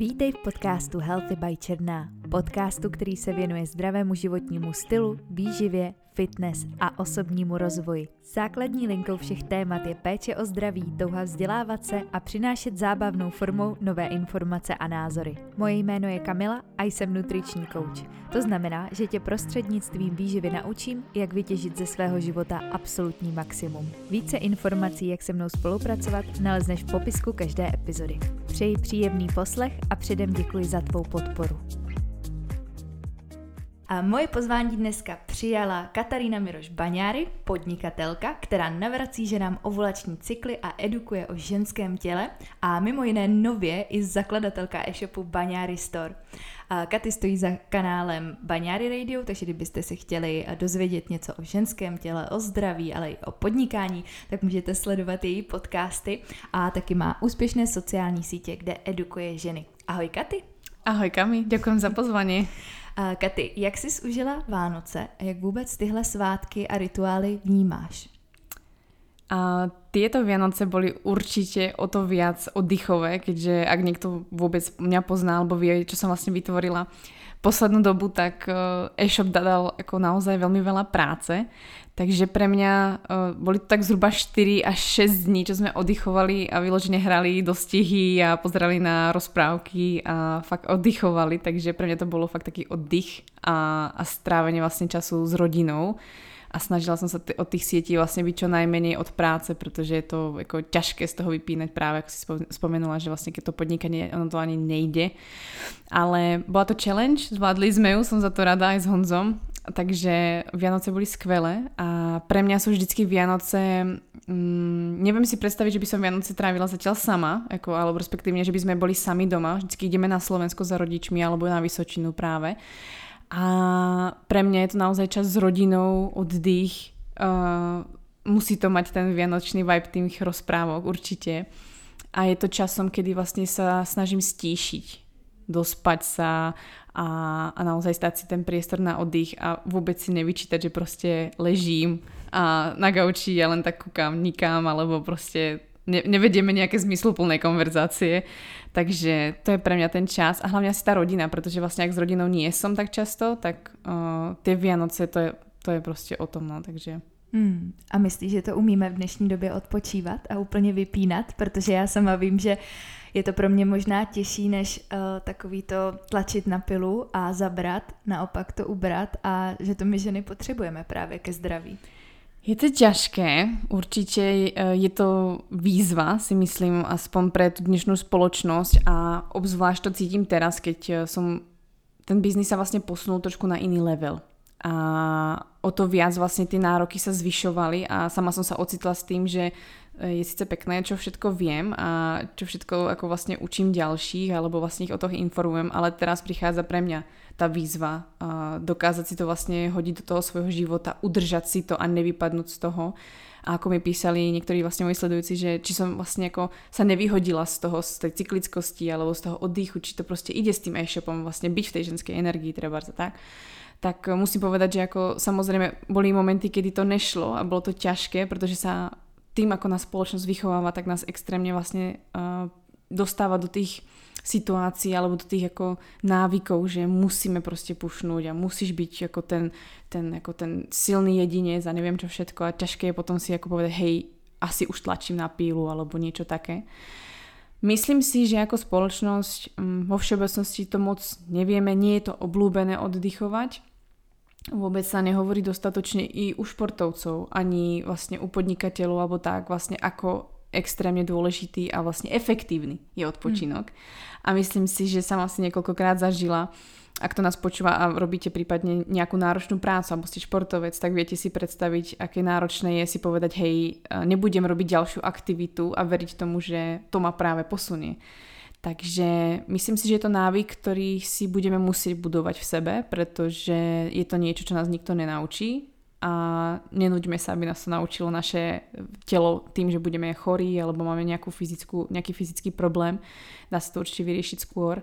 Vítej v podcastu Healthy by Černá, podcastu, který se věnuje zdravému životnímu stylu, výživě, fitness a osobnímu rozvoji. Základní linkou všech témat je péče o zdraví, touha vzdělávat se a přinášet zábavnou formou nové informace a názory. Moje jméno je Kamila a jsem nutriční coach. To znamená, že tě prostřednictvím výživy naučím, jak vytěžit ze svého života absolutní maximum. Více informací, jak se mnou spolupracovat, nalezneš v popisku každé epizody. Přeji příjemný poslech a předem děkuji za tvou podporu. A moje pozvání dneska přijala Katarína Miroš Baňáry, podnikatelka, která navrací ženám ovulační cykly a edukuje o ženském těle a mimo jiné nově i zakladatelka e-shopu Baňáry Store. Katy stojí za kanálem Baňáry Radio, takže kdybyste se chtěli dozvědět něco o ženském těle, o zdraví, ale i o podnikání, tak můžete sledovat její podcasty a taky má úspěšné sociální sítě, kde edukuje ženy. Ahoj Katy. Ahoj Kami, děkuji za pozvání. Katy, jak jsi užila Vánoce a jak vůbec tyhle svátky a rituály vnímáš? A tieto Vianoce boli určite o to viac oddychové, keďže ak niekto vôbec mňa pozná alebo vie, čo som vlastne vytvorila poslednú dobu, tak e, e-shop dal ako naozaj veľmi veľa práce. Takže pre mňa e, boli to tak zhruba 4 až 6 dní, čo sme oddychovali a vyložene hrali do stihy a pozerali na rozprávky a fakt oddychovali. Takže pre mňa to bolo fakt taký oddych a, a strávenie vlastne času s rodinou a snažila som sa t- od tých sietí vlastne byť čo najmenej od práce, pretože je to ako ťažké z toho vypínať práve, ako si spomenula, že vlastne keď to podnikanie, ono to ani nejde. Ale bola to challenge, zvládli sme ju, som za to rada aj s Honzom, takže Vianoce boli skvelé a pre mňa sú vždycky Vianoce, mm, neviem si predstaviť, že by som Vianoce trávila zatiaľ sama, ako, alebo respektívne, že by sme boli sami doma, vždycky ideme na Slovensko za rodičmi alebo na Vysočinu práve a pre mňa je to naozaj čas s rodinou, oddych. Uh, musí to mať ten vianočný vibe tých rozprávok, určite. A je to časom, kedy vlastne sa snažím stíšiť, dospať sa a, a naozaj stať si ten priestor na oddych a vôbec si nevyčítať, že proste ležím a na gauči ja len tak kúkam nikam, alebo proste ne, nevedieme nejaké zmysluplné konverzácie. Takže to je pre mňa ten čas a hlavne asi tá rodina, pretože vlastne ak s rodinou nie som tak často, tak uh, tie Vianoce to je, to je prostě o tom, no, takže... Hmm. A myslíš, že to umíme v dnešní době odpočívat a úplně vypínat? Protože já sama vím, že je to pro mě možná těžší, než uh, takový to tlačit na pilu a zabrat, naopak to ubrat a že to my ženy potřebujeme právě ke zdraví. Je to ťažké, určite e, je to výzva, si myslím, aspoň pre tú dnešnú spoločnosť a obzvlášť to cítim teraz, keď e, som ten biznis sa vlastne posunul trošku na iný level. A o to viac vlastne tie nároky sa zvyšovali a sama som sa ocitla s tým, že je síce pekné, čo všetko viem a čo všetko ako vlastne učím ďalších alebo vlastne ich o toho informujem, ale teraz prichádza pre mňa tá výzva a dokázať si to vlastne hodiť do toho svojho života, udržať si to a nevypadnúť z toho. A ako mi písali niektorí vlastne moji sledujúci, že či som vlastne ako sa nevyhodila z toho, z tej cyklickosti alebo z toho oddychu, či to proste ide s tým e-shopom vlastne byť v tej ženskej energii, treba za tak tak musím povedať, že ako samozrejme boli momenty, kedy to nešlo a bolo to ťažké, pretože sa tým, ako nás spoločnosť vychováva, tak nás extrémne vlastne uh, dostáva do tých situácií alebo do tých ako návykov, že musíme proste pušnúť a musíš byť ako ten, ten, ako ten silný jedinec a neviem čo všetko a ťažké je potom si ako povedať, hej, asi už tlačím na pílu alebo niečo také. Myslím si, že ako spoločnosť um, vo všeobecnosti to moc nevieme, nie je to oblúbené oddychovať, vôbec sa nehovorí dostatočne i u športovcov, ani vlastne u podnikateľov alebo tak, vlastne ako extrémne dôležitý a vlastne efektívny je odpočinok. Mm. A myslím si, že som asi niekoľkokrát zažila, ak to nás počúva a robíte prípadne nejakú náročnú prácu alebo ste športovec, tak viete si predstaviť, aké náročné je si povedať, hej, nebudem robiť ďalšiu aktivitu a veriť tomu, že to ma práve posunie. Takže myslím si, že je to návyk, ktorý si budeme musieť budovať v sebe, pretože je to niečo, čo nás nikto nenaučí a nenúďme sa, aby nás to naučilo naše telo tým, že budeme chorí alebo máme nejakú fyzickú, nejaký fyzický problém. Dá sa to určite vyriešiť skôr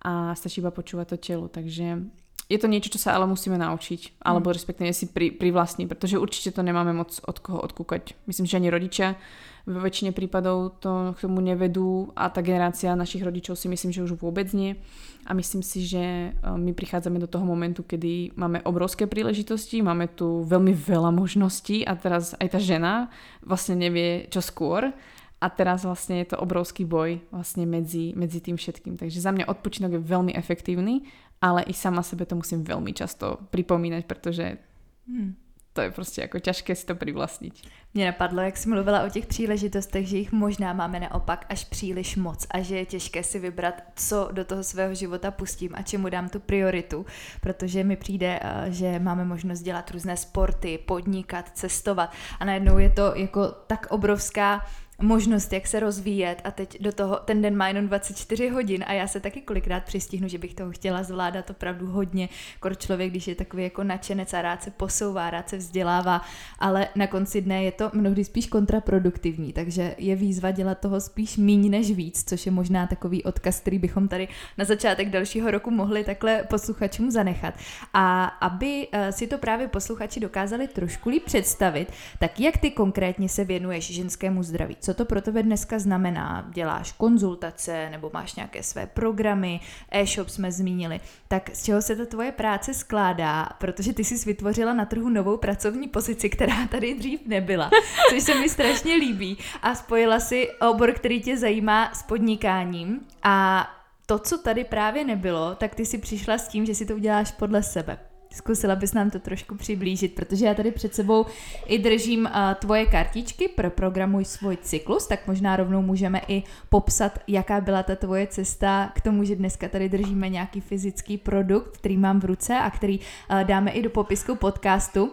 a stačí iba počúvať to telo. Takže je to niečo, čo sa ale musíme naučiť, alebo mm. respektíve si pri, privlastniť, pretože určite to nemáme moc od koho odkúkať. Myslím, že ani rodičia v väčšine prípadov to k tomu nevedú a tá generácia našich rodičov si myslím, že už vôbec nie. A myslím si, že e, my prichádzame do toho momentu, kedy máme obrovské príležitosti, máme tu veľmi veľa možností a teraz aj tá žena vlastne nevie čo skôr a teraz vlastne je to obrovský boj vlastne medzi, medzi tým všetkým. Takže za mňa odpočinok je veľmi efektívny ale i sama sebe to musím veľmi často pripomínať, pretože hmm, to je prostě jako těžké si to privlastnit. Mně napadlo, jak jsi mluvila o těch příležitostech, že jich možná máme naopak až příliš moc a že je těžké si vybrat, co do toho svého života pustím a čemu dám tu prioritu, protože mi přijde, eh, že máme možnost dělat různé sporty, podnikat, cestovat a najednou je to jako tak obrovská možnost, jak se rozvíjet a teď do toho, ten den má jenom 24 hodin a já se taky kolikrát přistihnu, že bych toho chtěla zvládat opravdu hodně, kor člověk, když je takový jako nadšenec a rád se posouvá, rád se vzdělává, ale na konci dne je to mnohdy spíš kontraproduktivní, takže je výzva dělat toho spíš míň než víc, což je možná takový odkaz, který bychom tady na začátek dalšího roku mohli takhle posluchačům zanechat. A aby eh, si to právě posluchači dokázali trošku líp představit, tak jak ty konkrétně se věnuješ ženskému zdraví? Co to pro tebe dneska znamená? Děláš konzultace nebo máš nějaké své programy, e-shop jsme zmínili. Tak z čeho se ta tvoje práce skládá? Protože ty jsi vytvořila na trhu novou pracovní pozici, která tady dřív nebyla, což se mi strašně líbí. A spojila si obor, který tě zajímá s podnikáním a to, co tady právě nebylo, tak ty si přišla s tím, že si to uděláš podle sebe. Zkusila bys nám to trošku přiblížit, protože já tady před sebou i držím uh, tvoje kartičky pro programuj svůj cyklus, tak možná rovnou můžeme i popsat, jaká byla ta tvoje cesta k tomu, že dneska tady držíme nějaký fyzický produkt, který mám v ruce a který uh, dáme i do popisku podcastu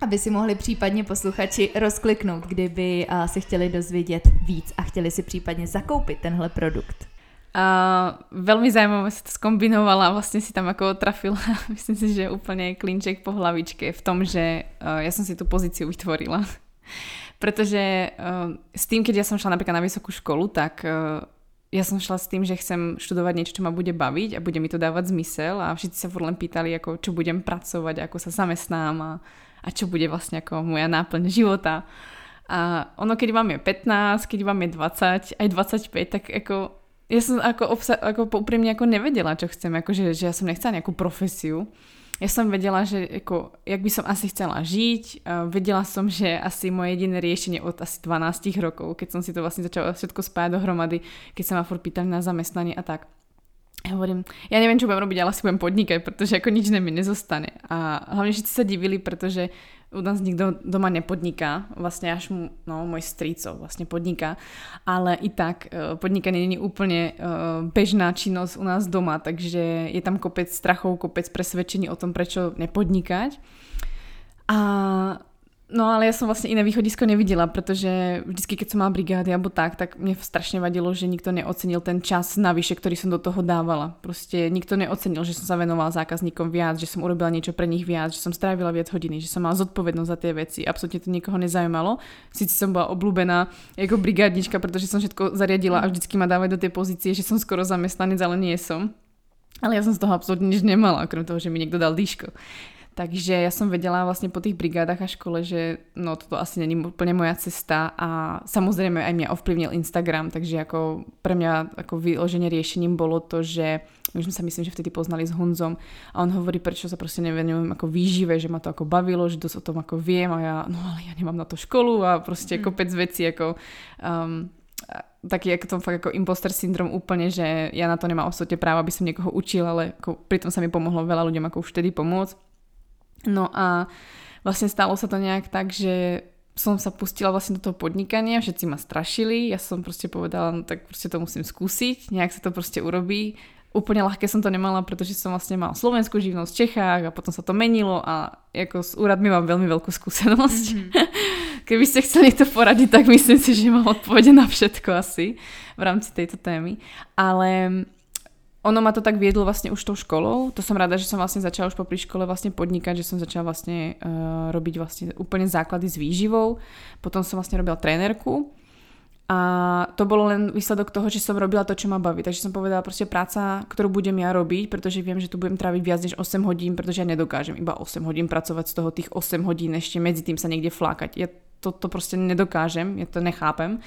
aby si mohli případně posluchači rozkliknout, kdyby uh, si chtěli dozvědět víc a chtěli si případně zakoupit tenhle produkt. A veľmi zaujímavé sa to skombinovala a vlastne si tam ako trafila, myslím si, že úplne klinček po hlavičke v tom, že uh, ja som si tú pozíciu vytvorila. Pretože uh, s tým, keď ja som šla napríklad na vysokú školu, tak uh, ja som šla s tým, že chcem študovať niečo, čo ma bude baviť a bude mi to dávať zmysel a všetci sa furt len pýtali, ako, čo budem pracovať, ako sa zamestnám a, a čo bude vlastne ako moja náplň života. A ono, keď vám je 15, keď vám je 20, aj 25, tak ako ja som ako, obsa- ako úprimne ako nevedela, čo chcem, ako, že, že ja som nechcela nejakú profesiu. Ja som vedela, že ako, jak by som asi chcela žiť. Vedela som, že asi moje jediné riešenie od asi 12 rokov, keď som si to vlastne začala všetko spájať dohromady, keď sa ma furt pýtali na zamestnanie a tak. Ja hovorím, ja neviem, čo budem robiť, ale asi budem podnikať, pretože ako nič mi nezostane. A hlavne všetci sa divili, pretože u nás nikto doma nepodniká, vlastne až no, môj strýco vlastne podniká, ale i tak e, podnikanie nie je úplne e, bežná činnosť u nás doma, takže je tam kopec strachov, kopec presvedčení o tom, prečo nepodnikať. A No ale ja som vlastne iné východisko nevidela, pretože vždycky, keď som mala brigády alebo tak, tak mne strašne vadilo, že nikto neocenil ten čas navyše, ktorý som do toho dávala. Proste nikto neocenil, že som sa venovala zákazníkom viac, že som urobila niečo pre nich viac, že som strávila viac hodiny, že som mala zodpovednosť za tie veci. Absolutne to nikoho nezajímalo. Sice som bola obľúbená ako brigádnička, pretože som všetko zariadila a vždycky ma dávať do tej pozície, že som skoro zamestnanec, ale nie som. Ale ja som z toho absolútne nič nemala, okrem toho, že mi niekto dal dýško. Takže ja som vedela vlastne po tých brigádach a škole, že no toto asi není úplne moja cesta a samozrejme aj mňa ovplyvnil Instagram, takže ako pre mňa ako vyloženie riešením bolo to, že my sme sa myslím, že vtedy poznali s Honzom a on hovorí, prečo sa proste nevenujem ako výžive, že ma to ako bavilo, že dosť o tom ako viem a ja, no ale ja nemám na to školu a proste mm. kopec veci ako um, taký ako tom fakt ako imposter syndrom úplne, že ja na to nemám absolútne právo, aby som niekoho učil, ale ako, pritom sa mi pomohlo veľa ľuďom ako už vtedy pomôcť. No a vlastne stalo sa to nejak tak, že som sa pustila vlastne do toho podnikania, všetci ma strašili, ja som proste povedala, no tak proste to musím skúsiť, nejak sa to proste urobí. Úplne ľahké som to nemala, pretože som vlastne mala slovenskú živnosť v Čechách a potom sa to menilo a ako s úradmi mám veľmi veľkú skúsenosť. Mm-hmm. Keby ste chceli to poradiť, tak myslím si, že mám odpovede na všetko asi v rámci tejto témy. Ale ono ma to tak viedlo vlastne už tou školou. To som rada, že som vlastne začala už po škole vlastne podnikať, že som začala vlastne uh, robiť vlastne úplne základy s výživou. Potom som vlastne robila trénerku A to bolo len výsledok toho, že som robila to, čo ma baví. Takže som povedala proste práca, ktorú budem ja robiť, pretože viem, že tu budem tráviť viac než 8 hodín, pretože ja nedokážem iba 8 hodín pracovať z toho tých 8 hodín ešte medzi tým sa niekde flákať. Ja to, to proste nedokážem, ja to nechápem.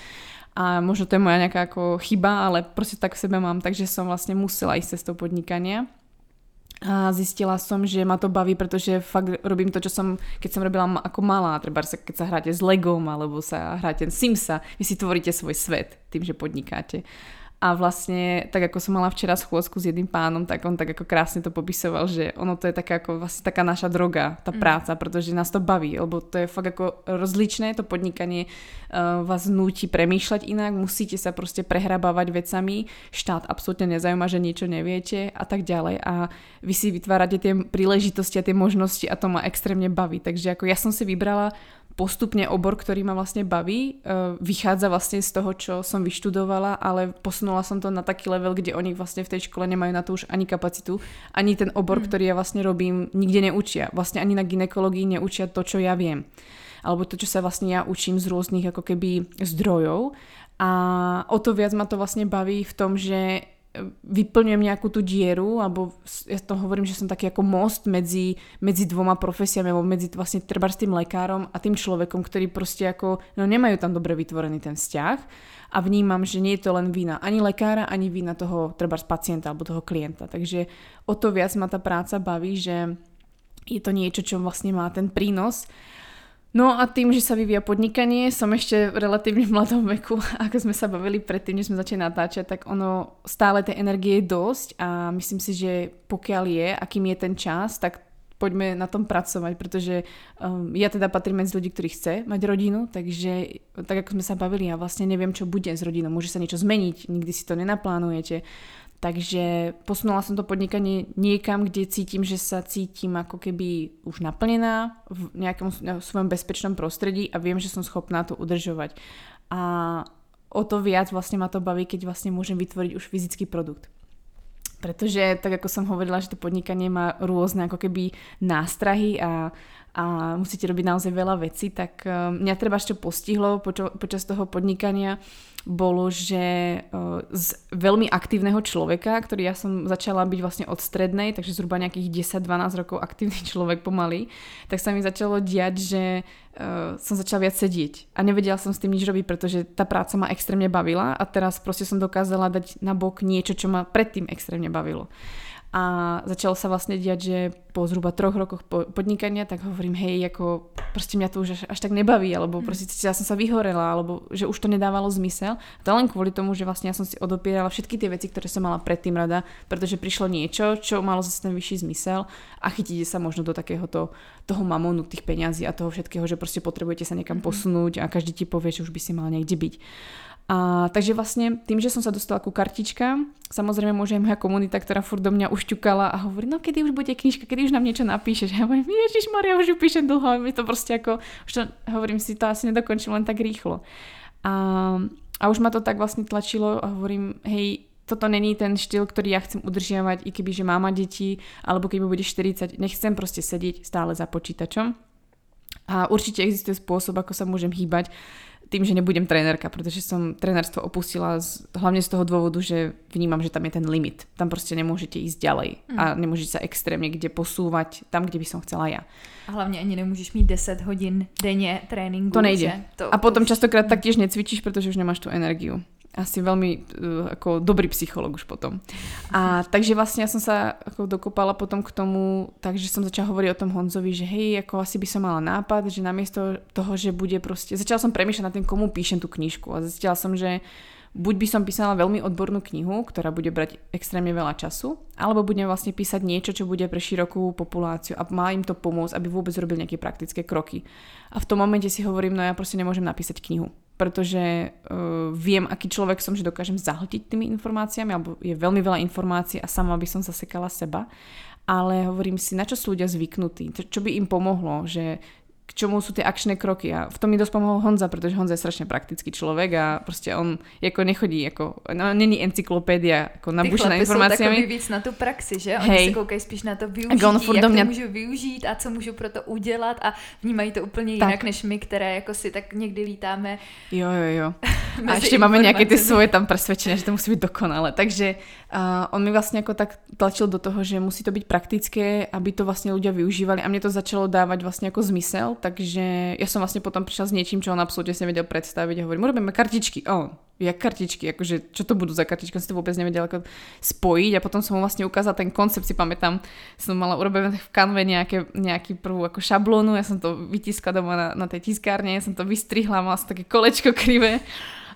A možno to je moja nejaká ako chyba, ale proste tak v sebe mám, takže som vlastne musela ísť cestou podnikania a zistila som, že ma to baví, pretože fakt robím to, čo som, keď som robila ako malá, treba keď sa hráte s Legom alebo sa hráte Simsa, vy si tvoríte svoj svet tým, že podnikáte. A vlastne, tak ako som mala včera schôzku s jedným pánom, tak on tak ako krásne to popisoval, že ono to je taká ako vlastne taká naša droga, tá mm. práca, pretože nás to baví, lebo to je fakt ako rozličné, to podnikanie uh, vás núti premýšľať inak, musíte sa proste prehrabávať vecami, štát absolútne nezaujíma, že niečo neviete a tak ďalej a vy si vytvárate tie príležitosti a tie možnosti a to ma extrémne baví. Takže ako ja som si vybrala postupne obor, ktorý ma vlastne baví, e, vychádza vlastne z toho, čo som vyštudovala, ale posunula som to na taký level, kde oni vlastne v tej škole nemajú na to už ani kapacitu, ani ten obor, mm. ktorý ja vlastne robím, nikde neučia. Vlastne ani na ginekológii neučia to, čo ja viem. Alebo to, čo sa vlastne ja učím z rôznych ako keby zdrojov. A o to viac ma to vlastne baví v tom, že vyplňujem nejakú tú dieru, alebo ja to hovorím, že som taký ako most medzi, medzi dvoma profesiami, alebo medzi vlastne treba s tým lekárom a tým človekom, ktorý proste ako, no nemajú tam dobre vytvorený ten vzťah a vnímam, že nie je to len vina ani lekára, ani vina toho treba z pacienta alebo toho klienta. Takže o to viac ma tá práca baví, že je to niečo, čo vlastne má ten prínos No a tým, že sa vyvíja podnikanie, som ešte v relatívne mladom veku, ako sme sa bavili predtým, než sme začali natáčať, tak ono stále tej energie je dosť a myslím si, že pokiaľ je, akým je ten čas, tak poďme na tom pracovať, pretože um, ja teda patrím medzi ľudí, ktorí chce mať rodinu, takže tak ako sme sa bavili, ja vlastne neviem, čo bude s rodinou, môže sa niečo zmeniť, nikdy si to nenaplánujete. Takže posunula som to podnikanie niekam, kde cítim, že sa cítim ako keby už naplnená v nejakom svojom bezpečnom prostredí a viem, že som schopná to udržovať. A o to viac vlastne ma to baví, keď vlastne môžem vytvoriť už fyzický produkt. Pretože, tak ako som hovorila, že to podnikanie má rôzne ako keby nástrahy a, a musíte robiť naozaj veľa vecí, tak um, mňa treba ešte postihlo počo, počas toho podnikania bolo, že e, z veľmi aktívneho človeka, ktorý ja som začala byť vlastne od strednej, takže zhruba nejakých 10-12 rokov aktívny človek pomaly, tak sa mi začalo diať, že uh, som začala viac sedieť. A nevedela som s tým nič robiť, pretože tá práca ma extrémne bavila a teraz proste som dokázala dať na bok niečo, čo ma predtým extrémne bavilo a začalo sa vlastne diať, že po zhruba troch rokoch podnikania, tak hovorím, hej, ako proste mňa to už až, až tak nebaví, alebo mm. proste ja som sa vyhorela, alebo že už to nedávalo zmysel. A to len kvôli tomu, že vlastne ja som si odopierala všetky tie veci, ktoré som mala predtým rada, pretože prišlo niečo, čo malo zase ten vyšší zmysel a chytíte sa možno do takéhoto toho mamonu, tých peňazí a toho všetkého, že proste potrebujete sa niekam mm. posunúť a každý ti povie, že už by si mal niekde byť. A, takže vlastne tým, že som sa dostala ku kartičkám, samozrejme môže aj moja komunita, ktorá furt do mňa ušťukala a hovorí, no kedy už bude knižka, kedy už nám niečo napíšeš. Ja hovorím, Ježiš Maria, už ju píšem dlho, mi to proste ako, už to, hovorím si, to asi nedokončím len tak rýchlo. A, a už ma to tak vlastne tlačilo a hovorím, hej, toto není ten štýl, ktorý ja chcem udržiavať, i keby, že máma deti, alebo keď bude 40, nechcem proste sedieť stále za počítačom. A určite existuje spôsob, ako sa môžem hýbať tým, že nebudem trénerka, pretože som trénerstvo opustila z, hlavne z toho dôvodu, že vnímam, že tam je ten limit. Tam proste nemôžete ísť ďalej mm. a nemôžete sa extrémne kde posúvať tam, kde by som chcela ja. A hlavne ani nemôžeš mít 10 hodín denně tréninku. To nejde. To, a potom častokrát mm. taktiež necvičíš, pretože už nemáš tú energiu asi veľmi uh, ako dobrý psycholog už potom. A takže vlastne ja som sa ako dokopala potom k tomu, takže som začala hovoriť o tom Honzovi, že hej, ako asi by som mala nápad, že namiesto toho, že bude proste, začala som premýšľať nad tým, komu píšem tú knižku a zistila som, že buď by som písala veľmi odbornú knihu, ktorá bude brať extrémne veľa času, alebo budem vlastne písať niečo, čo bude pre širokú populáciu a má im to pomôcť, aby vôbec robili nejaké praktické kroky. A v tom momente si hovorím, no ja proste nemôžem napísať knihu, pretože uh, viem, aký človek som, že dokážem zahltiť tými informáciami, alebo je veľmi veľa informácií a sama by som zasekala seba. Ale hovorím si, na čo sú ľudia zvyknutí, čo by im pomohlo, že k čemu sú tie akčné kroky. A v tom mi dosť pomohol Honza, pretože Honza je strašne praktický človek a proste on ako nechodí, ako, no, není encyklopédia ako nabušená informáciami. Ty víc na tu praxi, že? Oni Hej. se koukají spíš na to využití, on jak to můžu využít a co můžu pro to udělat a vnímají to úplně jinak tak. než my, které jako si tak někdy lítáme. Jo, jo, jo. a ještě máme nějaké ty svoje tam presvedčené, že to musí být dokonale. Takže uh, on mi vlastně jako tak tlačil do toho, že musí to být praktické, aby to vlastně ľudia využívali. A mě to začalo dávat vlastně jako zmysel, takže ja som vlastne potom prišla s niečím, čo on absolútne si nevedel predstaviť. A hovorím, urobíme kartičky. A on, jak kartičky, akože čo to budú za kartičky, on si to vôbec nevedel ako spojiť. A potom som mu vlastne ukázal ten koncept, si pamätám, som mala urobené v kanve nejaké, nejaký prvú ako šablónu, ja som to vytiskla doma na, na tej tiskárne, ja som to vystrihla, mala som také kolečko krivé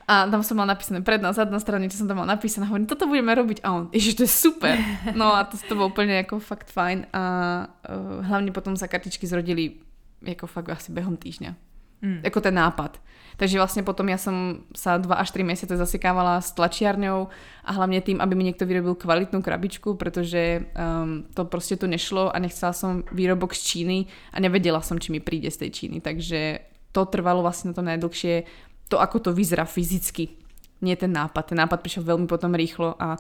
a tam som mal napísané predná, zadná strana, čo som tam mal napísané. Hovorím, toto budeme robiť. A on, ježiš, to je super. No a to, to bolo úplne ako fakt fajn. A uh, hlavne potom sa kartičky zrodili ako fakt asi behom týždňa. Mm. Ako ten nápad. Takže vlastne potom ja som sa 2 až 3 mesiace zasekávala s tlačiarňou a hlavne tým, aby mi niekto vyrobil kvalitnú krabičku, pretože um, to proste tu nešlo a nechcela som výrobok z Číny a nevedela som, či mi príde z tej Číny. Takže to trvalo vlastne to najdlhšie, to ako to vyzerá fyzicky. Nie ten nápad. Ten nápad prišiel veľmi potom rýchlo a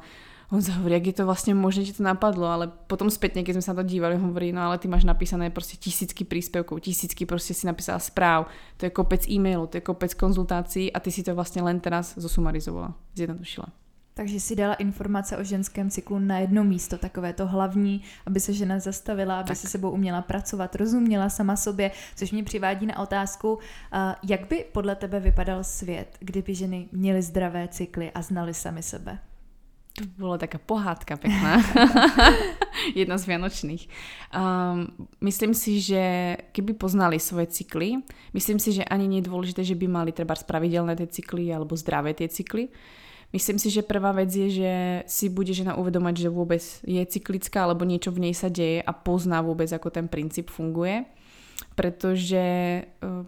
on sa hovorí, jak je to vlastne možné, že to napadlo, ale potom spätne, keď sme sa na to dívali, hovorí, no ale ty máš napísané proste tisícky príspevkov, tisícky proste si napísala správ, to je kopec e-mailov, to je kopec konzultácií a ty si to vlastne len teraz zosumarizovala, zjednodušila. Takže si dala informace o ženském cyklu na jedno místo, takové to hlavní, aby se žena zastavila, aby tak. se sebou uměla pracovat, rozuměla sama sobě, což mě přivádí na otázku, jak by podle tebe vypadal svět, kdyby ženy měly zdravé cykly a znali sami sebe? To bola taká pohádka pekná. Jedna z vianočných. Um, myslím si, že keby poznali svoje cykly, myslím si, že ani nie je dôležité, že by mali treba pravidelné tie cykly alebo zdravé tie cykly. Myslím si, že prvá vec je, že si bude žena uvedomať, že vôbec je cyklická alebo niečo v nej sa deje a pozná vôbec, ako ten princíp funguje pretože e,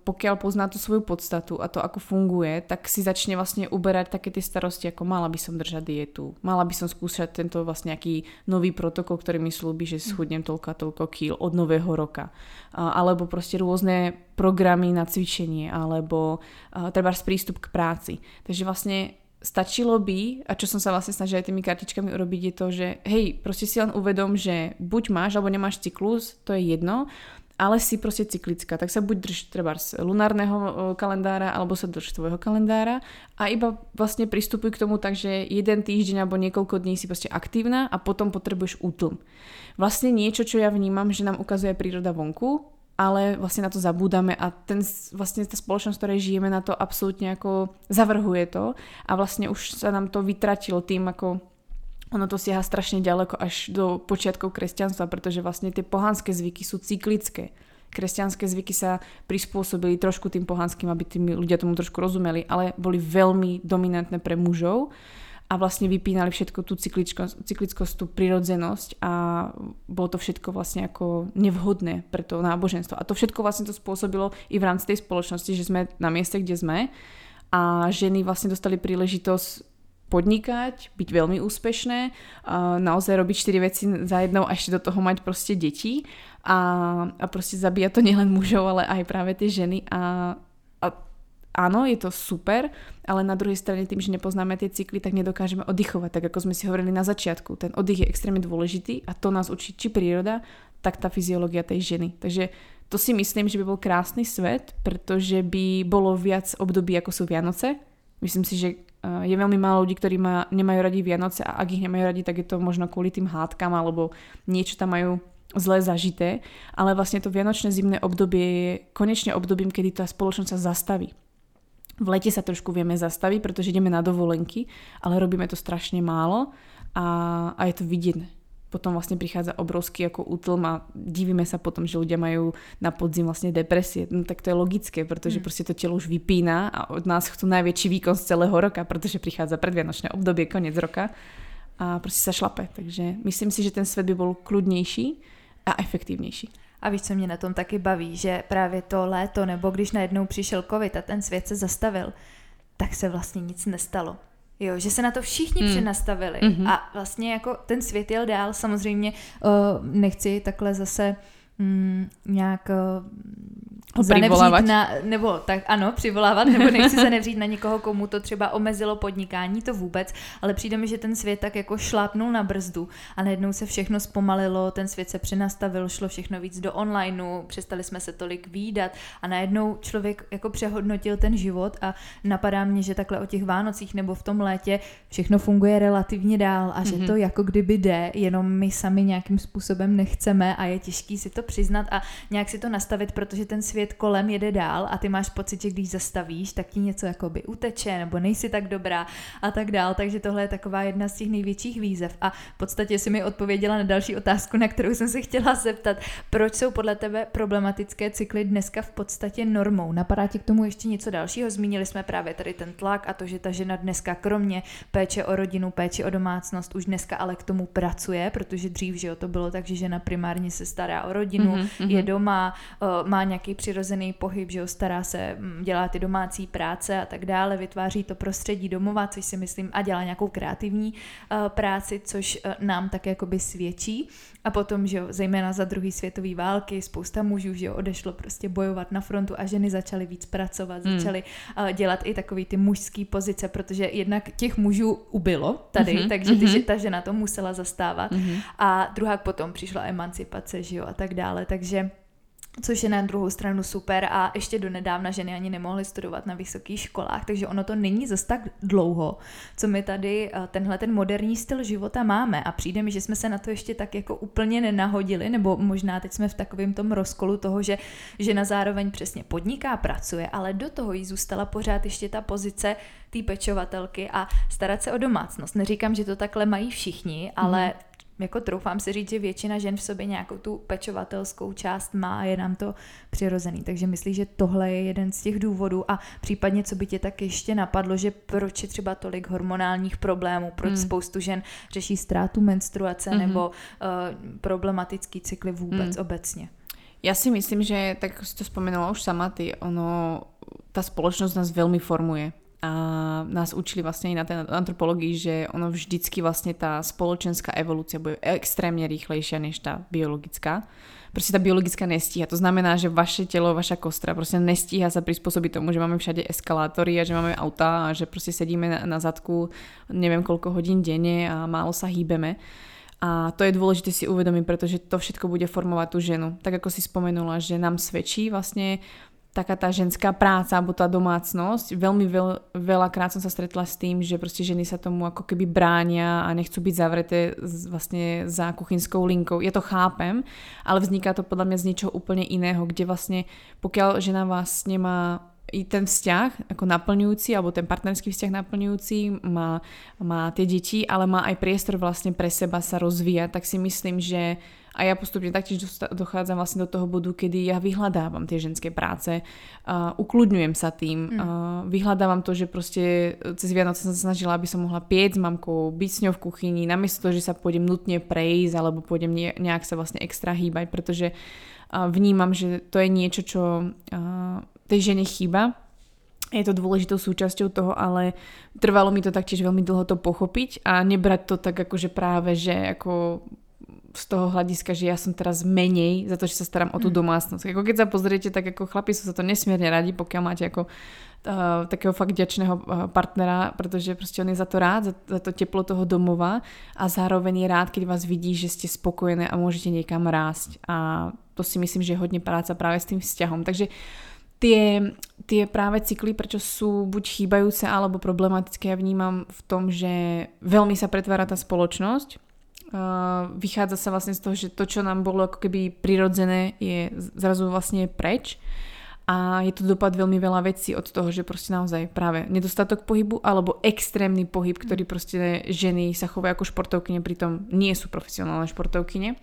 pokiaľ pozná tú svoju podstatu a to, ako funguje, tak si začne vlastne uberať také tie starosti, ako mala by som držať dietu, mala by som skúšať tento vlastne nejaký nový protokol, ktorý mi slúbi, že schudnem toľko a toľko kýl od nového roka. Alebo proste rôzne programy na cvičenie, alebo treba prístup k práci. Takže vlastne stačilo by, a čo som sa vlastne snažila aj tými kartičkami urobiť, je to, že hej, proste si len uvedom, že buď máš alebo nemáš cyklus, to je jedno, ale si proste cyklická, tak sa buď drž treba z lunárneho kalendára, alebo sa drž tvojho kalendára a iba vlastne pristupuj k tomu tak, že jeden týždeň alebo niekoľko dní si proste aktívna a potom potrebuješ útlm. Vlastne niečo, čo ja vnímam, že nám ukazuje príroda vonku, ale vlastne na to zabúdame a ten, vlastne tá spoločnosť, ktorej žijeme, na to absolútne ako zavrhuje to a vlastne už sa nám to vytratilo tým, ako ono to siaha strašne ďaleko až do počiatkov kresťanstva, pretože vlastne tie pohanské zvyky sú cyklické. Kresťanské zvyky sa prispôsobili trošku tým pohanským, aby tým ľudia tomu trošku rozumeli, ale boli veľmi dominantné pre mužov a vlastne vypínali všetko tú cyklickosť, cyklickosť tú prirodzenosť a bolo to všetko vlastne ako nevhodné pre to náboženstvo. A to všetko vlastne to spôsobilo i v rámci tej spoločnosti, že sme na mieste, kde sme. A ženy vlastne dostali príležitosť podnikať, byť veľmi úspešné, naozaj robiť 4 veci za jednou a ešte do toho mať proste deti. A, a proste zabíja to nielen mužov, ale aj práve tie ženy. A, a áno, je to super, ale na druhej strane tým, že nepoznáme tie cykly, tak nedokážeme oddychovať, tak ako sme si hovorili na začiatku. Ten oddych je extrémne dôležitý a to nás učí či príroda, tak tá fyziológia tej ženy. Takže to si myslím, že by bol krásny svet, pretože by bolo viac období, ako sú Vianoce. Myslím si, že je veľmi málo ľudí, ktorí ma, nemajú radi Vianoce a ak ich nemajú radi, tak je to možno kvôli tým hádkam alebo niečo tam majú zle zažité, ale vlastne to vianočné zimné obdobie je konečne obdobím, kedy tá spoločnosť sa zastaví. V lete sa trošku vieme zastaviť, pretože ideme na dovolenky, ale robíme to strašne málo a, a je to vidieť potom vlastne prichádza obrovský ako útlm a divíme sa potom, že ľudia majú na podzim vlastne depresie. No tak to je logické, pretože mm. proste to telo už vypína a od nás chcú najväčší výkon z celého roka, pretože prichádza predvianočné obdobie, koniec roka a proste sa šlape. Takže myslím si, že ten svet by bol kľudnejší a efektívnejší. A víš, co mě na tom taky baví, že právě to léto, nebo když najednou přišel covid a ten svět se zastavil, tak se vlastně nic nestalo. Jo, že se na to všichni mm. přenastavili mm-hmm. a vlastně jako ten svět jel dál, samozřejmě uh, nechci takhle zase mm, nějak uh, zanevřít na, nebo tak ano, přivolávat, nebo nechci zanevřít na někoho, komu to třeba omezilo podnikání, to vůbec, ale přijde mi, že ten svět tak jako šlápnul na brzdu a najednou se všechno zpomalilo, ten svět se přenastavil, šlo všechno víc do onlineu, přestali jsme se tolik výdat a najednou člověk jako přehodnotil ten život a napadá mě, že takhle o těch Vánocích nebo v tom létě všechno funguje relativně dál a že mm-hmm. to jako kdyby jde, jenom my sami nějakým způsobem nechceme a je těžký si to přiznat a nějak si to nastavit, protože ten svět kolem jede dál a ty máš pocit, že když zastavíš, tak ti něco jakoby uteče nebo nejsi tak dobrá a tak dál. Takže tohle je taková jedna z těch největších výzev. A v podstatě si mi odpověděla na další otázku, na kterou jsem se chtěla zeptat. Proč jsou podle tebe problematické cykly dneska v podstatě normou? Napadá ti k tomu ještě něco dalšího? Zmínili jsme právě tady ten tlak a to, že ta žena dneska kromě péče o rodinu, péče o domácnost už dneska ale k tomu pracuje, protože dřív, že jo, to bylo tak, že žena primárně se stará o rodinu, mm-hmm. je doma, má nějaký přirozený pohyb, že jo, stará se, mm, dělá ty domácí práce a tak dále, vytváří to prostředí domova, což si myslím, a dělá nějakou kreativní uh, práci, což uh, nám tak jakoby svědčí. A potom, že jo, zejména za druhý světové války, spousta mužů, že jo, odešlo prostě bojovat na frontu a ženy začaly víc pracovat, hmm. začaly dělat i takový ty mužský pozice, protože jednak těch mužů ubylo tady, mm-hmm, takže ty, mm-hmm. ta žena to musela zastávat. Mm-hmm. A druhá potom přišla emancipace, že jo, a tak dále, takže což je na druhou stranu super. A ještě do nedávna ženy ani nemohly studovat na vysokých školách, takže ono to není zas tak dlouho, co my tady eh, tenhle ten moderní styl života máme. A přijde mi, že jsme se na to ještě tak jako úplně nenahodili, nebo možná teď jsme v takovém tom rozkolu toho, že žena zároveň přesně podniká, pracuje, ale do toho jí zůstala pořád ještě ta pozice té pečovatelky a starat se o domácnost. Neříkám, že to takhle mají všichni, ale mm jako troufám si říct, že většina žen v sobě nějakou tu pečovatelskou část má a je nám to přirozený. Takže myslím, že tohle je jeden z těch důvodů a případně, co by tě tak ještě napadlo, že proč je třeba tolik hormonálních problémů, proč hmm. spoustu žen řeší ztrátu menstruace hmm. nebo uh, problematický cykly vůbec hmm. obecně. Já si myslím, že tak si to spomenula už sama ty, ono, ta spoločnosť nás veľmi formuje a nás učili vlastne na tej antropologii, že ono vždycky vlastne tá spoločenská evolúcia bude extrémne rýchlejšia než tá biologická. Proste tá biologická nestíha. To znamená, že vaše telo, vaša kostra proste nestíha sa prispôsobiť tomu, že máme všade eskalátory a že máme auta a že proste sedíme na, na zadku neviem koľko hodín denne a málo sa hýbeme. A to je dôležité si uvedomiť, pretože to všetko bude formovať tú ženu. Tak ako si spomenula, že nám svedčí vlastne taká tá ženská práca alebo tá domácnosť. Veľmi veľ, veľakrát som sa stretla s tým, že proste ženy sa tomu ako keby bránia a nechcú byť zavreté z, vlastne za kuchynskou linkou. Ja to chápem, ale vzniká to podľa mňa z niečoho úplne iného, kde vlastne pokiaľ žena vás nemá i ten vzťah ako naplňujúci, alebo ten partnerský vzťah naplňujúci, má, má tie deti, ale má aj priestor vlastne pre seba sa rozvíjať, tak si myslím, že a ja postupne taktiež dochádzam vlastne do toho bodu, kedy ja vyhľadávam tie ženské práce, uh, ukludňujem sa tým, mm. uh, vyhľadávam to, že proste cez Vianoce som sa snažila, aby som mohla piec s mamkou, byť s ňou v kuchyni, namiesto toho, že sa pôjdem nutne prejsť alebo pôjdem nejak sa vlastne extra hýbať, pretože uh, vnímam, že to je niečo, čo uh, tej žene chýba je to dôležitou súčasťou toho, ale trvalo mi to taktiež veľmi dlho to pochopiť a nebrať to tak akože práve, že ako z toho hľadiska, že ja som teraz menej za to, že sa starám o tú mm. domácnosť. Ako keď sa pozriete, tak ako chlapi sú sa to nesmierne radi, pokiaľ máte ako uh, takého fakt ďačného uh, partnera, pretože proste on je za to rád, za, za to teplo toho domova a zároveň je rád, keď vás vidí, že ste spokojné a môžete niekam rásť. A to si myslím, že je hodne práca práve s tým vzťahom. Takže tie, tie práve cykly, prečo sú buď chýbajúce alebo problematické, ja vnímam v tom, že veľmi sa pretvára tá spoločnosť, Vychádza sa vlastne z toho, že to, čo nám bolo ako keby prirodzené, je zrazu vlastne preč. A je to dopad veľmi veľa vecí od toho, že proste naozaj práve nedostatok pohybu alebo extrémny pohyb, ktorý proste ženy sa chovajú ako športovkyne, pritom nie sú profesionálne športovkyne.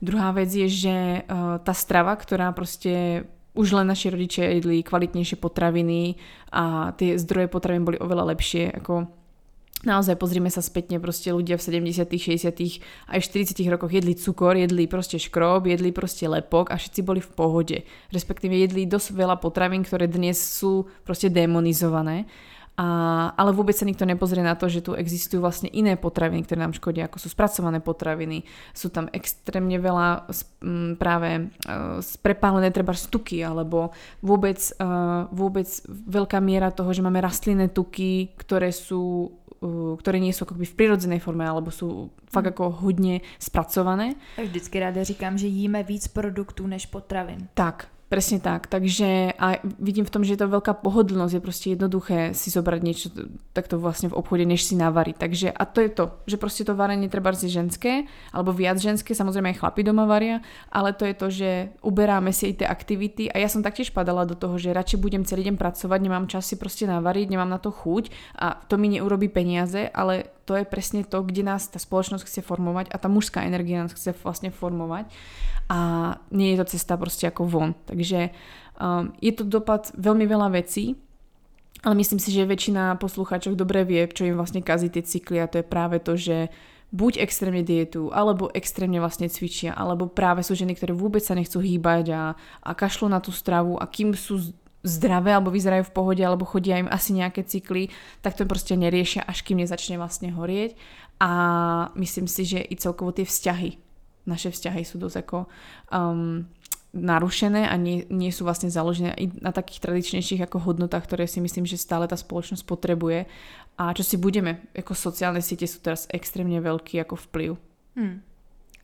Druhá vec je, že uh, tá strava, ktorá proste už len naši rodičia jedli kvalitnejšie potraviny a tie zdroje potravín boli oveľa lepšie ako Naozaj pozrime sa spätne, proste ľudia v 70 60 aj 40 rokoch jedli cukor, jedli proste škrob, jedli proste lepok a všetci boli v pohode. Respektíve jedli dosť veľa potravín, ktoré dnes sú proste demonizované A, ale vôbec sa nikto nepozrie na to, že tu existujú vlastne iné potraviny, ktoré nám škodia, ako sú spracované potraviny. Sú tam extrémne veľa m, práve uh, prepálené treba tuky, alebo vôbec, uh, vôbec veľká miera toho, že máme rastlinné tuky, ktoré sú ktoré nie sú akoby v prirodzenej forme, alebo sú fakt mm. ako hodně spracované. Vždycky ráda říkám, že jíme víc produktů než potravin. Tak, Presne tak, takže a vidím v tom, že je to veľká pohodlnosť, je proste jednoduché si zobrať niečo takto vlastne v obchode, než si navariť. Takže a to je to, že proste to varenie treba si ženské, alebo viac ženské, samozrejme aj chlapi doma varia, ale to je to, že uberáme si aj tie aktivity a ja som taktiež padala do toho, že radšej budem celý deň pracovať, nemám čas si proste navariť, nemám na to chuť a to mi neurobí peniaze, ale to je presne to, kde nás tá spoločnosť chce formovať a tá mužská energia nás chce vlastne formovať a nie je to cesta proste ako von. Takže um, je to dopad veľmi veľa vecí, ale myslím si, že väčšina poslucháčov dobre vie, čo im vlastne kazí tie cykly a to je práve to, že buď extrémne dietu, alebo extrémne vlastne cvičia, alebo práve sú ženy, ktoré vôbec sa nechcú hýbať a, a kašľú na tú stravu a kým sú zdravé alebo vyzerajú v pohode alebo chodia im asi nejaké cykly, tak to proste neriešia, až kým nezačne vlastne horieť. A myslím si, že i celkovo tie vzťahy naše vzťahy sú dosť ako um, narušené a nie, nie sú vlastne založené i na takých tradičnejších ako hodnotách, ktoré si myslím, že stále tá spoločnosť potrebuje. A čo si budeme, ako sociálne siete sú teraz extrémne veľký ako vplyv. Hmm.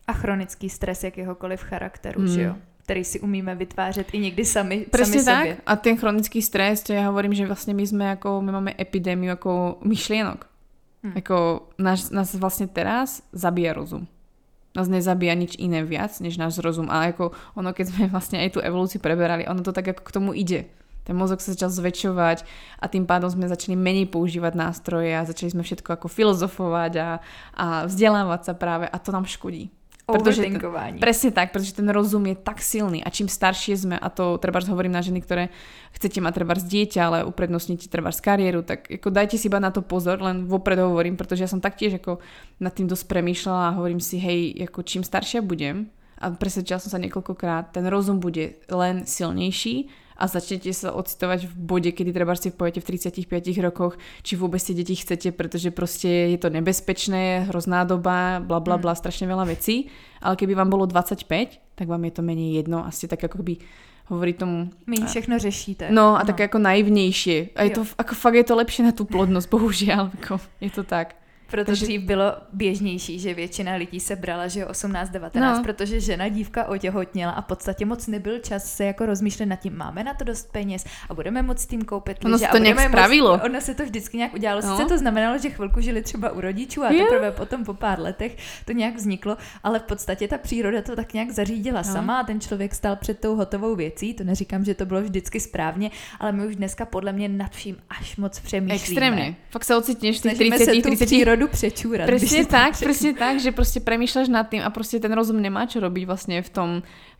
A chronický stres jakéhokoliv charakteru, hmm. že jo? Který si umíme vytvářet i někdy sami, Presne sami tak. Sobě. A ten chronický stres, to ja hovorím, že vlastne my sme ako, my máme epidémiu ako myšlienok. Hmm. Ako nás, nás vlastne teraz zabíja rozum nás nezabíja nič iné viac, než náš rozum. A ako ono, keď sme vlastne aj tú evolúciu preberali, ono to tak ako k tomu ide. Ten mozog sa začal zväčšovať a tým pádom sme začali menej používať nástroje a začali sme všetko ako filozofovať a, a vzdelávať sa práve a to nám škodí. Pretože ten, presne tak, pretože ten rozum je tak silný. A čím staršie sme, a to treba hovorím na ženy, ktoré chcete mať treba z dieťa, ale uprednostníte treba z kariéru, tak ako dajte si iba na to pozor, len vopred hovorím, pretože ja som taktiež ako nad tým dosť premýšľala a hovorím si, hej, ako čím staršia budem, a presvedčila som sa niekoľkokrát, ten rozum bude len silnejší a začnete sa ocitovať v bode, kedy treba si poviete v 35 rokoch, či vôbec tie deti chcete, pretože proste je to nebezpečné, hrozná doba, bla bla bla, mm. strašne veľa vecí. Ale keby vám bolo 25, tak vám je to menej jedno a ste tak ako by hovorí tomu... My všechno řešíte. No a no. také ako naivnejšie. A je to, ako fakt je to lepšie na tú plodnosť, bohužiaľ. Ako, je to tak. Proto Takže... dřív bylo běžnější, že většina lidí se brala, že je 18-19, no. protože žena dívka otěhotněla a v podstatě moc nebyl čas se jako rozmýšlet nad tím, máme na to dost peněz a budeme moct tím koupit Ono se to nějak spravilo. Moc, ono se to vždycky nějak udělalo. No. Sice to znamenalo, že chvilku žili třeba u rodičů a yeah. teprve potom po pár letech to nějak vzniklo, ale v podstatě ta příroda to tak nějak zařídila no. sama a ten člověk stal před tou hotovou věcí. To neříkám, že to bylo vždycky správně, ale my už dneska podle mě nad vším až moc přemýšlíme. Extrémně. Fakt se ocitneš v 30, 30 přírodu přečúrať. Presne tak, presne tak, že proste premýšľaš nad tým a proste ten rozum nemá čo robiť vlastne v tom,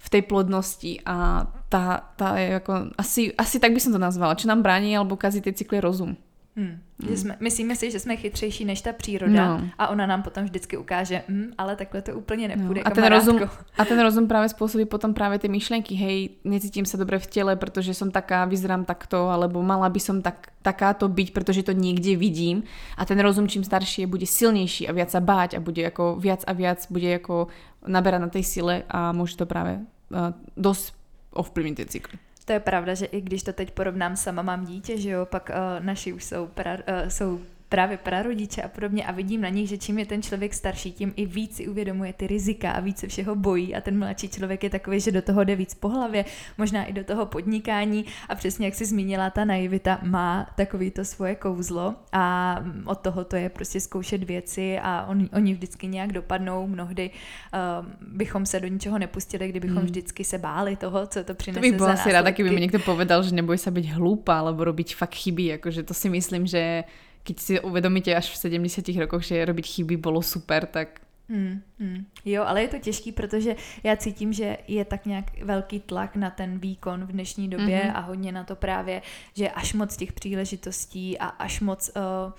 v tej plodnosti a tá, tá je ako, asi, asi tak by som to nazvala, čo nám bráni alebo kazí tie cykly rozum. Hmm. Hmm. Že jsme, myslíme si, že jsme chytřejší než ta příroda no. a ona nám potom vždycky ukáže, hm, ale takhle to úplně nepůjde, no. a ten, rozum, a ten rozum práve spôsobí potom práve tie myšlenky, hej, necítim sa dobre v tele, pretože som taká, vyzerám takto, alebo mala by som tak, takáto byť, pretože to niekde vidím a ten rozum čím staršie bude silnejší a viac sa báť a bude ako viac a viac bude ako naberať na tej sile a môže to práve uh, dosť ovplyvniť tie cykly. To je pravda, že i když to teď porovnám sama mám dítě, že jo, pak uh, naši už jsou, pra, uh, jsou právě prarodiče a podobně a vidím na nich, že čím je ten člověk starší, tím i víc si uvědomuje ty rizika a více všeho bojí a ten mladší člověk je takový, že do toho jde víc po hlavě, možná i do toho podnikání a přesně jak si zmínila, ta naivita má takový to svoje kouzlo a od toho to je prostě zkoušet věci a on, oni vždycky nějak dopadnou, mnohdy uh, bychom se do ničeho nepustili, kdybychom hmm. vždycky se báli toho, co to přinese To bych byla asi ráda, kdyby mi někdo povedal, že neboj se být hloupá alebo robiť fakt chyby, jakože to si myslím, že keď si uvedomíte až v 70 rokoch, že robiť chyby bolo super, tak Hmm, hmm. Jo, ale je to těžký, protože já cítím, že je tak nějak velký tlak na ten výkon v dnešní době mm-hmm. a hodně na to právě, že až moc těch příležitostí a až moc uh,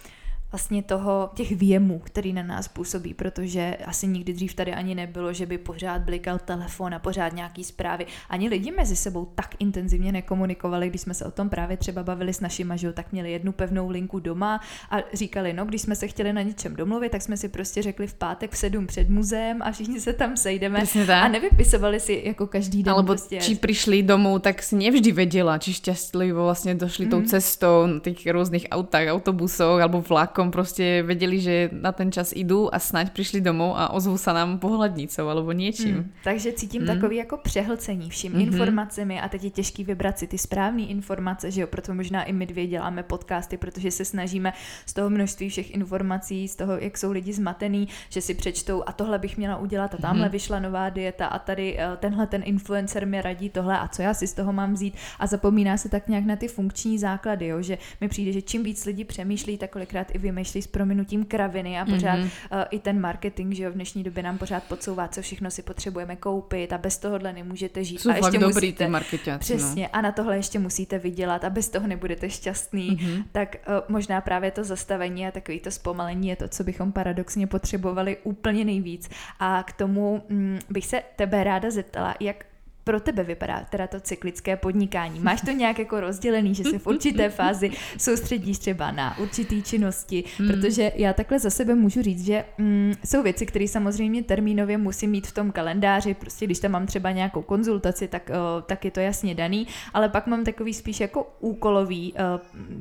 vlastně toho, těch věmů, který na nás působí, protože asi nikdy dřív tady ani nebylo, že by pořád blikal telefon a pořád nějaký zprávy. Ani lidi mezi sebou tak intenzivně nekomunikovali, když jsme se o tom právě třeba bavili s našima, že tak měli jednu pevnou linku doma a říkali, no, když jsme se chtěli na něčem domluvit, tak jsme si prostě řekli v pátek v sedm před muzeem a všichni se tam sejdeme a nevypisovali si jako každý den. Alebo prostě. či přišli domů, tak si nevždy věděla, či šťastlivo vlastně došli mm. tou mhm. cestou na těch různých autách, autobusoch alebo vlakom celkom prostě vedeli, že na ten čas idú a snať přišli domů a ozvou sa nám pohľadnicou alebo niečím. Mm, takže cítím mm. takový jako přehlcení vším mm-hmm. informacemi a teď je těžký vybrat si ty správné informace, že jo, proto možná i my dvě děláme podcasty, protože se snažíme z toho množství všech informací, z toho, jak jsou lidi zmatený, že si přečtou a tohle bych měla udělat a tamhle mm-hmm. vyšla nová dieta a tady uh, tenhle ten influencer mi radí tohle a co já si z toho mám vzít a zapomíná se tak nějak na ty funkční základy, jo, že mi přijde, že čím víc lidí přemýšlí, tak kolikrát i vymýšlí s prominutím kraviny a pořád mm-hmm. uh, i ten marketing, že jo, v dnešní době nám pořád podsouvá, co všechno si potřebujeme koupit a bez tohohle nemůžete žít. Jsou a ještě dobrý musíte, ty marketáci, Přesně, no. a na tohle ještě musíte vydělat a bez toho nebudete šťastný, mm-hmm. tak uh, možná právě to zastavení a takový to zpomalení je to, co bychom paradoxně potřebovali úplně nejvíc. A k tomu mm, bych se tebe ráda zeptala, jak pro tebe vypadá teda to cyklické podnikání? Máš to nějak jako rozdělený, že se v určité fázi soustředíš třeba na určitý činnosti, mm. protože já takhle za sebe můžu říct, že mm, jsou věci, které samozřejmě termínově musím mít v tom kalendáři, prostě když tam mám třeba nějakou konzultaci, tak, uh, tak je to jasně daný, ale pak mám takový spíš jako úkolový, uh,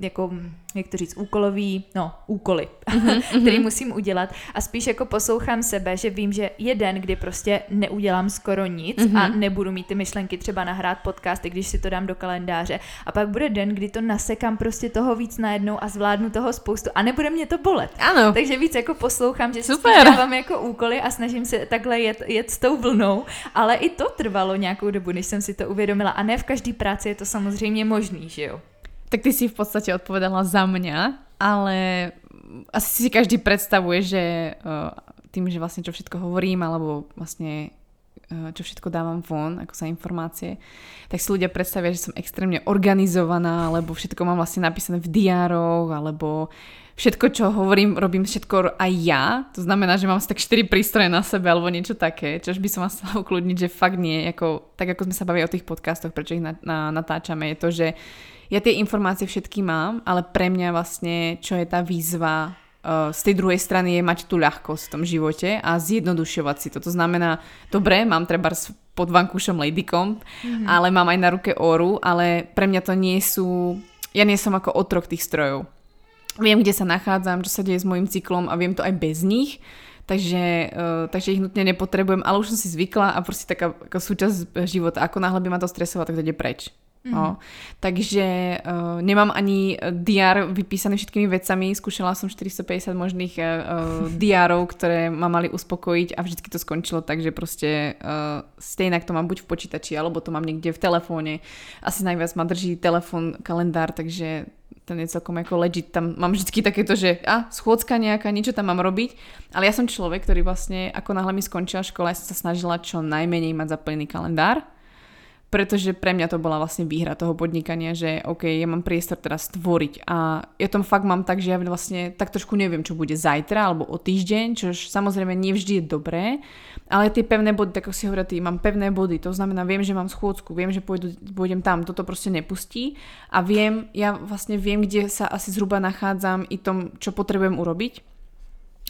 jako jak to říct, úkolový, no, úkoly, mm-hmm. který musím udělat a spíš jako poslouchám sebe, že vím, že je den, kdy prostě neudělám skoro nic mm-hmm. a nebudu mít ty myšlenky třeba nahrát podcasty, když si to dám do kalendáře a pak bude den, kdy to nasekám prostě toho víc najednou a zvládnu toho spoustu a nebude mě to bolet. Ano. Takže víc jako poslouchám, že Super. si dávám jako úkoly a snažím se takhle jet, jet s tou vlnou, ale i to trvalo nějakou dobu, než jsem si to uvědomila a ne v každé práci je to samozřejmě možný, že jo? Tak ty si v podstate odpovedala za mňa, ale asi si každý predstavuje, že uh, tým, že vlastne čo všetko hovorím, alebo vlastne uh, čo všetko dávam von, ako sa informácie, tak si ľudia predstavia, že som extrémne organizovaná, alebo všetko mám vlastne napísané v diároch, alebo všetko, čo hovorím, robím všetko aj ja. To znamená, že mám asi tak 4 prístroje na sebe alebo niečo také, čož by som vás chcela ukludniť, že fakt nie. Ako, tak ako sme sa bavili o tých podcastoch, prečo ich na, na, natáčame, je to, že ja tie informácie všetky mám, ale pre mňa vlastne, čo je tá výzva uh, z tej druhej strany je mať tú ľahkosť v tom živote a zjednodušovať si to. To znamená, dobre, mám treba pod vankúšom Ladycom, mm-hmm. ale mám aj na ruke Oru, ale pre mňa to nie sú... Ja nie som ako otrok tých strojov. Viem, kde sa nachádzam, čo sa deje s môjim cyklom a viem to aj bez nich takže, uh, takže ich nutne nepotrebujem, ale už som si zvykla a proste taká ako súčasť života. Ako náhle by ma to stresovalo, tak to ide preč. Mm. No. Takže uh, nemám ani diár vypísaný všetkými vecami, skúšala som 450 možných uh, diárov, ktoré ma mali uspokojiť a vždycky to skončilo tak, že proste uh, stejnak to mám buď v počítači, alebo to mám niekde v telefóne. Asi najviac ma drží telefón, kalendár, takže ten je celkom ako legit. Tam mám vždycky takéto, že a, schôdzka nejaká, niečo tam mám robiť. Ale ja som človek, ktorý vlastne, ako náhle mi skončila škola, ja som sa snažila čo najmenej mať zaplnený kalendár pretože pre mňa to bola vlastne výhra toho podnikania, že OK, ja mám priestor teraz stvoriť. A ja tom fakt mám tak, že ja vlastne tak trošku neviem, čo bude zajtra alebo o týždeň, čo samozrejme nevždy je dobré, ale tie pevné body, tak ako si hovorí, mám pevné body, to znamená, viem, že mám schôdzku, viem, že pôjdu, pôjdem tam, toto proste nepustí. A viem, ja vlastne viem, kde sa asi zhruba nachádzam i tom, čo potrebujem urobiť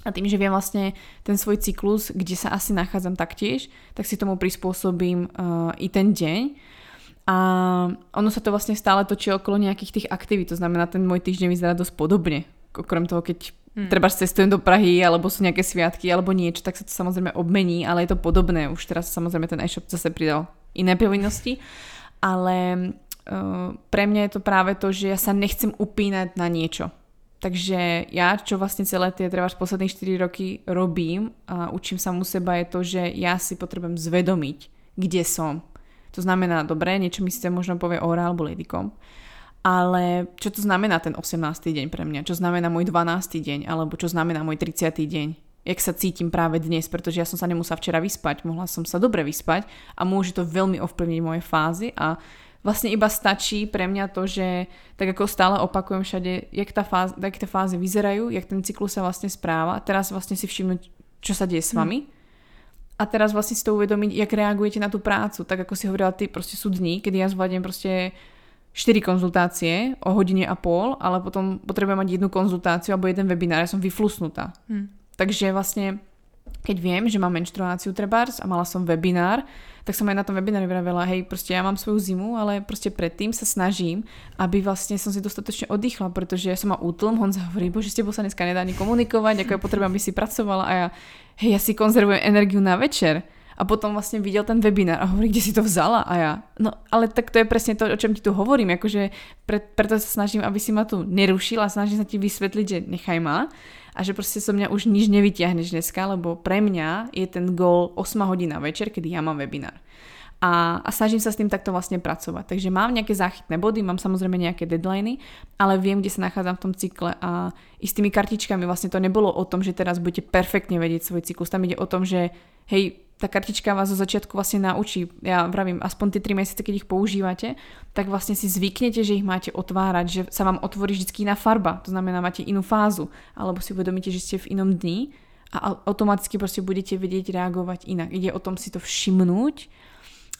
a tým, že viem vlastne ten svoj cyklus, kde sa asi nachádzam taktiež, tak si tomu prispôsobím uh, i ten deň. A ono sa to vlastne stále točí okolo nejakých tých aktivít, to znamená, ten môj týždeň vyzerá dosť podobne. Okrem toho, keď hmm. treba cestujem do Prahy, alebo sú nejaké sviatky, alebo niečo, tak sa to samozrejme obmení, ale je to podobné. Už teraz samozrejme ten e-shop zase pridal iné povinnosti. Ale uh, pre mňa je to práve to, že ja sa nechcem upínať na niečo takže ja, čo vlastne celé tie treba posledných 4 roky robím a učím sa mu seba je to, že ja si potrebujem zvedomiť, kde som. To znamená, dobre, niečo mi síce možno povie Ora alebo Ladycom, ale čo to znamená ten 18. deň pre mňa? Čo znamená môj 12. deň? Alebo čo znamená môj 30. deň? Jak sa cítim práve dnes, pretože ja som sa nemusela včera vyspať, mohla som sa dobre vyspať a môže to veľmi ovplyvniť moje fázy a Vlastne iba stačí pre mňa to, že tak ako stále opakujem všade, jak, tá fáza, jak tie fázy vyzerajú, jak ten cyklus sa vlastne správa. Teraz vlastne si všimnúť, čo sa deje s hm. vami. Hmm. A teraz vlastne si to uvedomiť, jak reagujete na tú prácu. Tak ako si hovorila ty, proste sú dní, kedy ja zvládnem proste 4 konzultácie o hodine a pol, ale potom potrebujem mať jednu konzultáciu alebo jeden webinár, ja som vyflusnutá. Hmm. Takže vlastne keď viem, že mám menštruáciu trebárs a mala som webinár, tak som aj na tom webinári vravela, hej, proste ja mám svoju zimu, ale proste predtým sa snažím, aby vlastne som si dostatočne oddychla, pretože ja som má útlm, Honza hovorí, bože, s tebou sa dneska nedá ani komunikovať, ako je potreba, aby si pracovala. A ja, hej, ja si konzervujem energiu na večer. A potom vlastne videl ten webinár a hovorí, kde si to vzala? A ja, no ale tak to je presne to, o čom ti tu hovorím, akože pre, preto sa snažím, aby si ma tu nerušila, snažím sa ti vysvetliť, že nechaj ma a že proste so mňa už nič nevyťahneš dneska, lebo pre mňa je ten gól 8 hodina večer, kedy ja mám webinár. A, a snažím sa s tým takto vlastne pracovať. Takže mám nejaké záchytné body, mám samozrejme nejaké deadliny, ale viem, kde sa nachádzam v tom cykle a s tými kartičkami vlastne to nebolo o tom, že teraz budete perfektne vedieť svoj cyklus. Tam ide o tom, že hej, tá kartička vás zo začiatku vlastne naučí, ja vravím, aspoň tie 3 mesiace, keď ich používate, tak vlastne si zvyknete, že ich máte otvárať, že sa vám otvorí vždy iná farba, to znamená, máte inú fázu, alebo si uvedomíte, že ste v inom dni a automaticky proste budete vedieť reagovať inak. Ide o tom si to všimnúť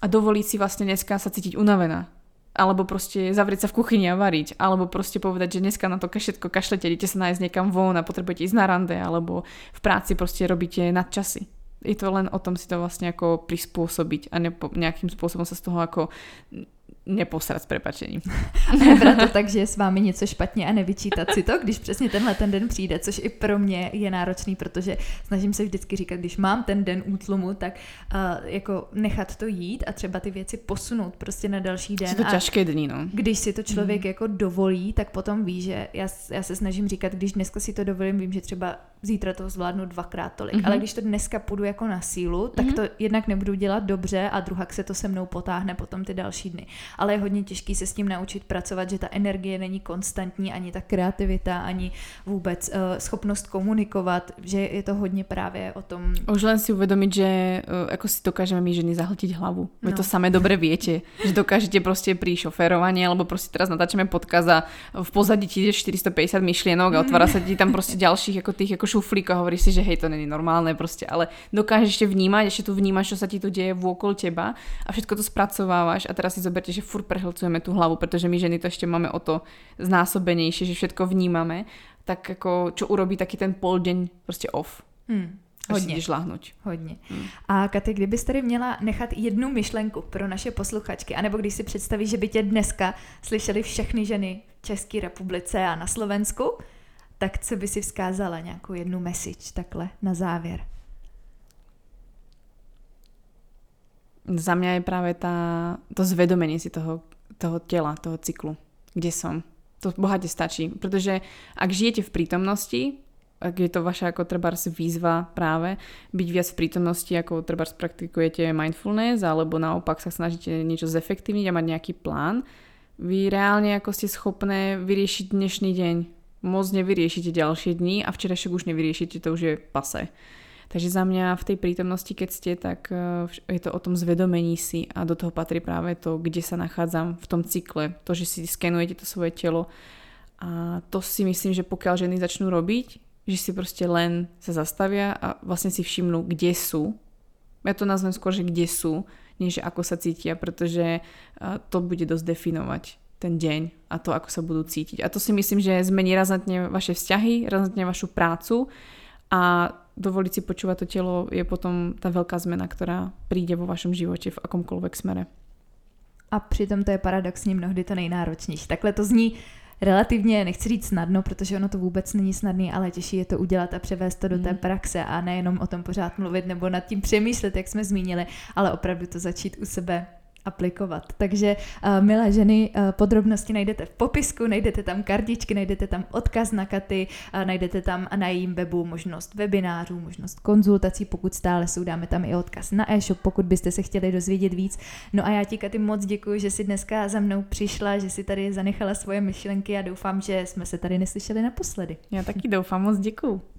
a dovoliť si vlastne dneska sa cítiť unavená. Alebo proste zavrieť sa v kuchyni a variť. Alebo proste povedať, že dneska na to všetko kašlete, idete sa nájsť niekam von a potrebujete ísť na rande. Alebo v práci proste robíte nadčasy je to len o tom si to vlastne ako prispôsobiť a nepo, nejakým spôsobom sa z toho ako neposrat s prepačením. Nebrat to tak, že je s vámi něco špatně a nevyčítat si to, když přesně tenhle ten den přijde, což i pro mě je náročný, protože snažím se vždycky říkat, když mám ten den útlumu, tak uh, jako nechat to jít a třeba ty věci posunout prostě na další den. Jsou to těžké dny, no. Když si to člověk mm. jako dovolí, tak potom ví, že já, já se snažím říkat, když dneska si to dovolím, vím, že třeba zítra toho zvládnu dvakrát tolik, mm-hmm. ale když to dneska půjdu jako na sílu, tak mm-hmm. to jednak nebudu dělat dobře a druhak se to se mnou potáhne potom ty další dny ale je hodně těžký se s tím naučit pracovat, že ta energie není konstantní, ani ta kreativita, ani vůbec uh, schopnost komunikovat, že je to hodně právě o tom. Už len si uvedomiť, že uh, ako si dokážeme my ženy zahltiť hlavu. Vy no. to samé dobre viete, že dokážete proste pri šoférovaní, alebo proste teraz natáčame podkaz a v pozadí ti ide 450 myšlienok a otvára sa ti tam proste ďalších ako tých ako šuflík a hovorí si, že hej, to není normálne proste, ale dokážeš ešte vnímať, ešte tu vnímaš, čo sa ti tu deje vôkol teba a všetko to spracovávaš a teraz si zoberte, že furt prehlcujeme tú hlavu, pretože my ženy to ešte máme o to znásobenejšie, že všetko vnímame, tak ako čo urobí taký ten pol deň proste off. Hmm. Hodně. Hodně. Hodně. Hmm. A Katy, kdybys tady měla nechat jednu myšlenku pro naše posluchačky, anebo když si představíš, že by tě dneska slyšeli všechny ženy v České republice a na Slovensku, tak co by si vzkázala nějakou jednu message takhle na závěr? Za mňa je práve tá, to zvedomenie si toho, toho tela, toho cyklu, kde som. To bohate stačí, pretože ak žijete v prítomnosti, ak je to vaša ako trebárs výzva práve, byť viac v prítomnosti, ako trebárs praktikujete mindfulness, alebo naopak sa snažíte niečo zefektívniť a mať nejaký plán, vy reálne ako ste schopné vyriešiť dnešný deň. Moc nevyriešite ďalšie dni a včerajšok už nevyriešite, to už je pase. Takže za mňa v tej prítomnosti, keď ste, tak e, je to o tom zvedomení si a do toho patrí práve to, kde sa nachádzam v tom cykle. To, že si skenujete to svoje telo. A to si myslím, že pokiaľ ženy začnú robiť, že si proste len sa zastavia a vlastne si všimnú, kde sú. Ja to nazvem skôr, že kde sú, než ako sa cítia, pretože e, to bude dosť definovať ten deň a to, ako sa budú cítiť. A to si myslím, že zmení razantne vaše vzťahy, razantne vašu prácu a dovoliť si počúvať to telo je potom tá veľká zmena, ktorá príde vo vašom živote v akomkoľvek smere. A přitom to je paradoxně mnohdy to nejnáročnější. Takhle to zní relativně, nechci říct snadno, protože ono to vůbec není snadné, ale těžší je to udělat a převést to do té mhm. praxe a nejenom o tom pořád mluvit nebo nad tím přemýšlet, jak jsme zmínili, ale opravdu to začít u sebe aplikovat. Takže uh, milé ženy, uh, podrobnosti najdete v popisku, najdete tam kartičky, najdete tam odkaz na Katy, uh, najdete tam na jejím webu možnost webinářů, možnost konzultací, pokud stále jsou, dáme tam i odkaz na e-shop, pokud byste se chtěli dozvědět víc. No a já ti, Katy, moc děkuji, že jsi dneska za mnou přišla, že si tady zanechala svoje myšlenky a doufám, že jsme se tady neslyšeli naposledy. Já taky doufám, moc děkuji.